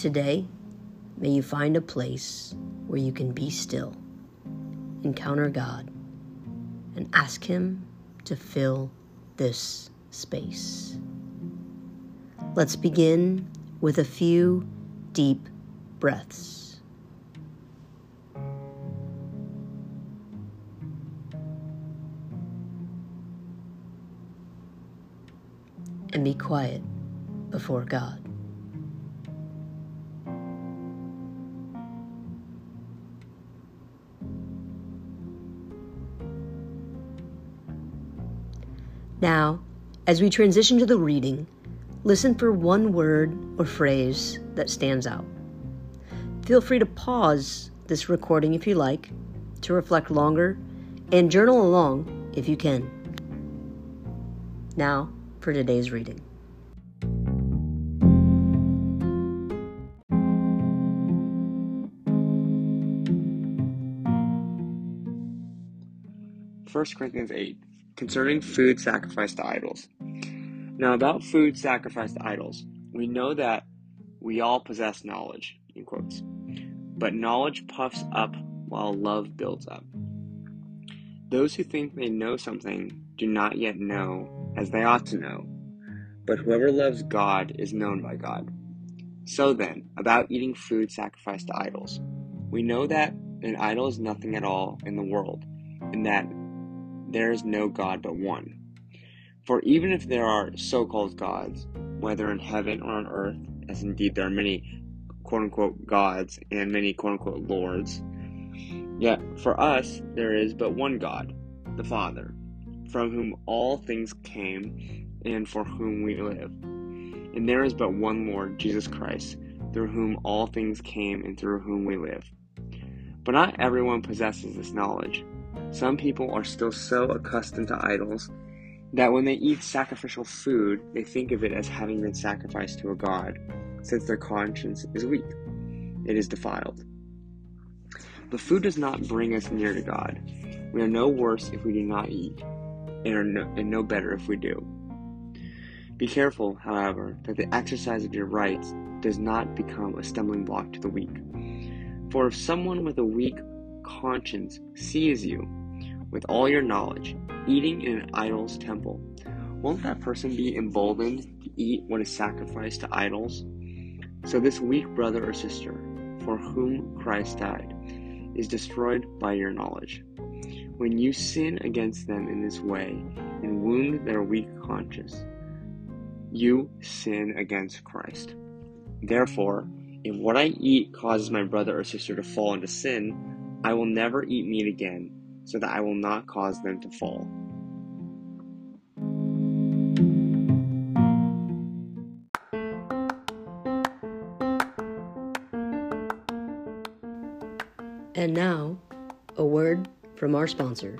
Today, may you find a place where you can be still, encounter God, and ask Him to fill this space. Let's begin with a few deep breaths. And be quiet before God. Now, as we transition to the reading, listen for one word or phrase that stands out. Feel free to pause this recording if you like, to reflect longer, and journal along if you can. Now, for today's reading. First Corinthians 8 concerning food sacrificed to idols. Now, about food sacrificed to idols, we know that we all possess knowledge, in quotes, but knowledge puffs up while love builds up. Those who think they know something do not yet know as they ought to know, but whoever loves God is known by God. So then, about eating food sacrificed to idols, we know that an idol is nothing at all in the world, and that there is no God but one. For even if there are so called gods, whether in heaven or on earth, as indeed there are many quote unquote gods and many quote unquote lords, yet for us there is but one God, the Father, from whom all things came and for whom we live. And there is but one Lord, Jesus Christ, through whom all things came and through whom we live. But not everyone possesses this knowledge. Some people are still so accustomed to idols that when they eat sacrificial food, they think of it as having been sacrificed to a god, since their conscience is weak. It is defiled. But food does not bring us near to God. We are no worse if we do not eat, and, are no, and no better if we do. Be careful, however, that the exercise of your rights does not become a stumbling block to the weak. For if someone with a weak conscience sees you with all your knowledge, eating in an idol's temple, won't that person be emboldened to eat what is sacrificed to idols? So this weak brother or sister, for whom Christ died, is destroyed by your knowledge. When you sin against them in this way and wound their weak conscience, you sin against Christ. Therefore, if what I eat causes my brother or sister to fall into sin, I will never eat meat again so that I will not cause them to fall. And now, a word from our sponsor,